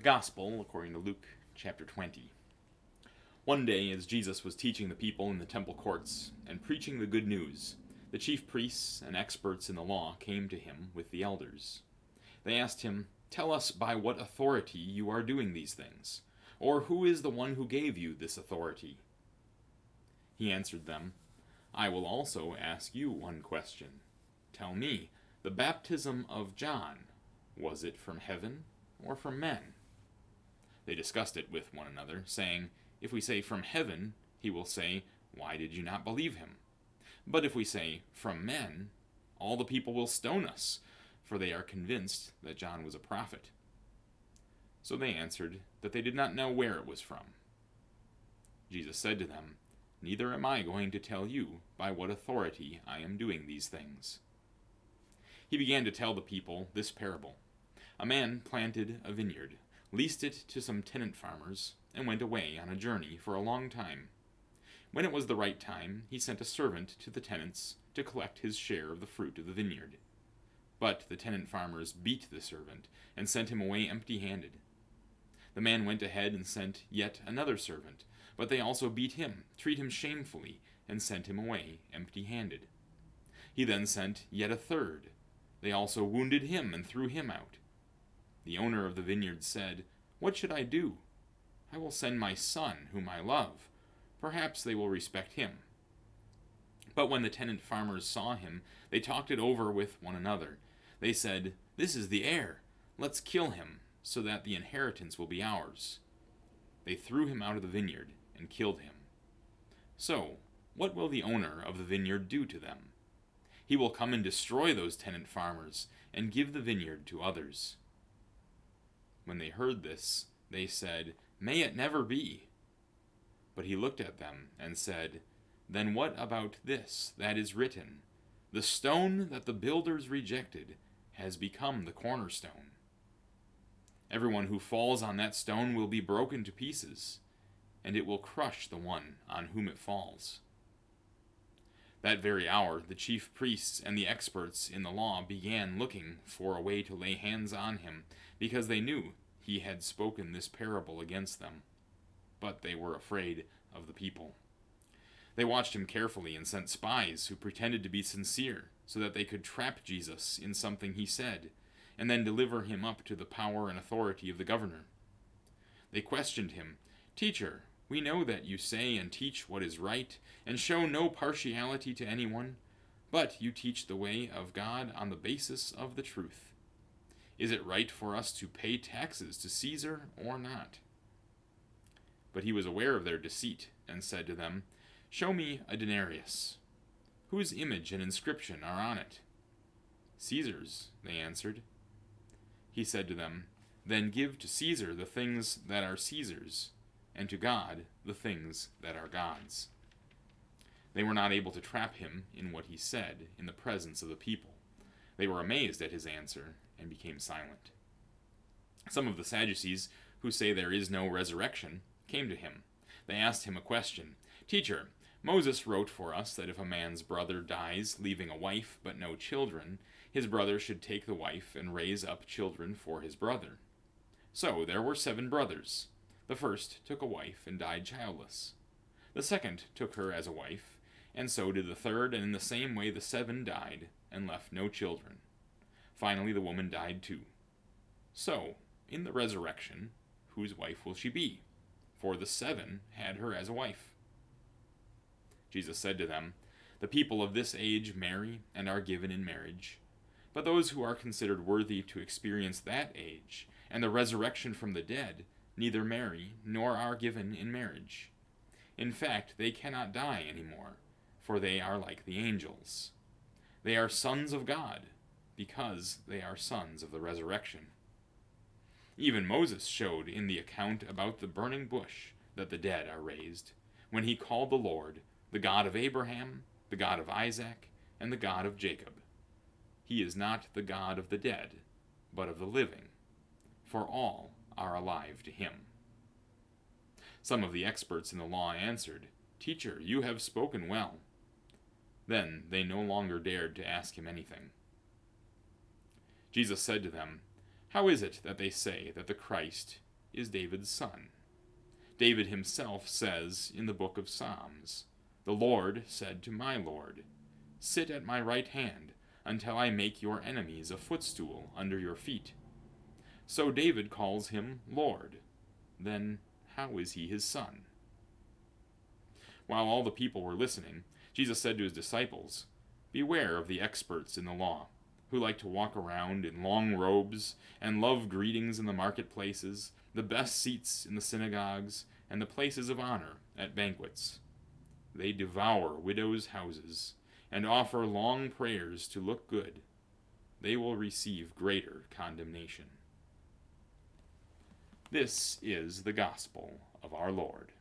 The Gospel according to Luke chapter 20. One day, as Jesus was teaching the people in the temple courts and preaching the good news, the chief priests and experts in the law came to him with the elders. They asked him, Tell us by what authority you are doing these things, or who is the one who gave you this authority? He answered them, I will also ask you one question. Tell me, the baptism of John, was it from heaven or from men? They discussed it with one another, saying, If we say from heaven, he will say, Why did you not believe him? But if we say from men, all the people will stone us, for they are convinced that John was a prophet. So they answered that they did not know where it was from. Jesus said to them, Neither am I going to tell you by what authority I am doing these things. He began to tell the people this parable A man planted a vineyard, leased it to some tenant farmers, and went away on a journey for a long time. When it was the right time, he sent a servant to the tenants to collect his share of the fruit of the vineyard. But the tenant farmers beat the servant and sent him away empty handed. The man went ahead and sent yet another servant but they also beat him, treat him shamefully, and sent him away empty handed. He then sent yet a third. They also wounded him and threw him out. The owner of the vineyard said, What should I do? I will send my son, whom I love. Perhaps they will respect him. But when the tenant farmers saw him, they talked it over with one another. They said, This is the heir. Let's kill him, so that the inheritance will be ours. They threw him out of the vineyard and killed him. So, what will the owner of the vineyard do to them? He will come and destroy those tenant farmers and give the vineyard to others. When they heard this, they said, May it never be. But he looked at them and said, Then what about this that is written? The stone that the builders rejected has become the cornerstone. Everyone who falls on that stone will be broken to pieces and it will crush the one on whom it falls. That very hour, the chief priests and the experts in the law began looking for a way to lay hands on him, because they knew he had spoken this parable against them. But they were afraid of the people. They watched him carefully and sent spies who pretended to be sincere, so that they could trap Jesus in something he said, and then deliver him up to the power and authority of the governor. They questioned him Teacher, we know that you say and teach what is right, and show no partiality to anyone, but you teach the way of God on the basis of the truth. Is it right for us to pay taxes to Caesar or not? But he was aware of their deceit, and said to them, Show me a denarius. Whose image and inscription are on it? Caesar's, they answered. He said to them, Then give to Caesar the things that are Caesar's and to God the things that are God's. They were not able to trap him in what he said in the presence of the people. They were amazed at his answer and became silent. Some of the Sadducees, who say there is no resurrection, came to him. They asked him a question Teacher, Moses wrote for us that if a man's brother dies, leaving a wife but no children, his brother should take the wife and raise up children for his brother. So there were seven brothers. The first took a wife and died childless. The second took her as a wife, and so did the third, and in the same way the seven died and left no children. Finally, the woman died too. So, in the resurrection, whose wife will she be? For the seven had her as a wife. Jesus said to them, The people of this age marry and are given in marriage. But those who are considered worthy to experience that age and the resurrection from the dead neither marry nor are given in marriage. In fact, they cannot die any more, for they are like the angels. They are sons of God, because they are sons of the resurrection. Even Moses showed in the account about the burning bush that the dead are raised, when he called the Lord the God of Abraham, the God of Isaac, and the God of Jacob. He is not the God of the dead, but of the living, for all are alive to him. Some of the experts in the law answered, Teacher, you have spoken well. Then they no longer dared to ask him anything. Jesus said to them, How is it that they say that the Christ is David's son. David himself says in the book of Psalms, The Lord said to my Lord, Sit at my right hand until I make your enemies a footstool under your feet. So David calls him Lord. Then how is he his son? While all the people were listening, Jesus said to his disciples, Beware of the experts in the law, who like to walk around in long robes and love greetings in the marketplaces, the best seats in the synagogues, and the places of honor at banquets. They devour widows' houses and offer long prayers to look good. They will receive greater condemnation. This is the gospel of our Lord.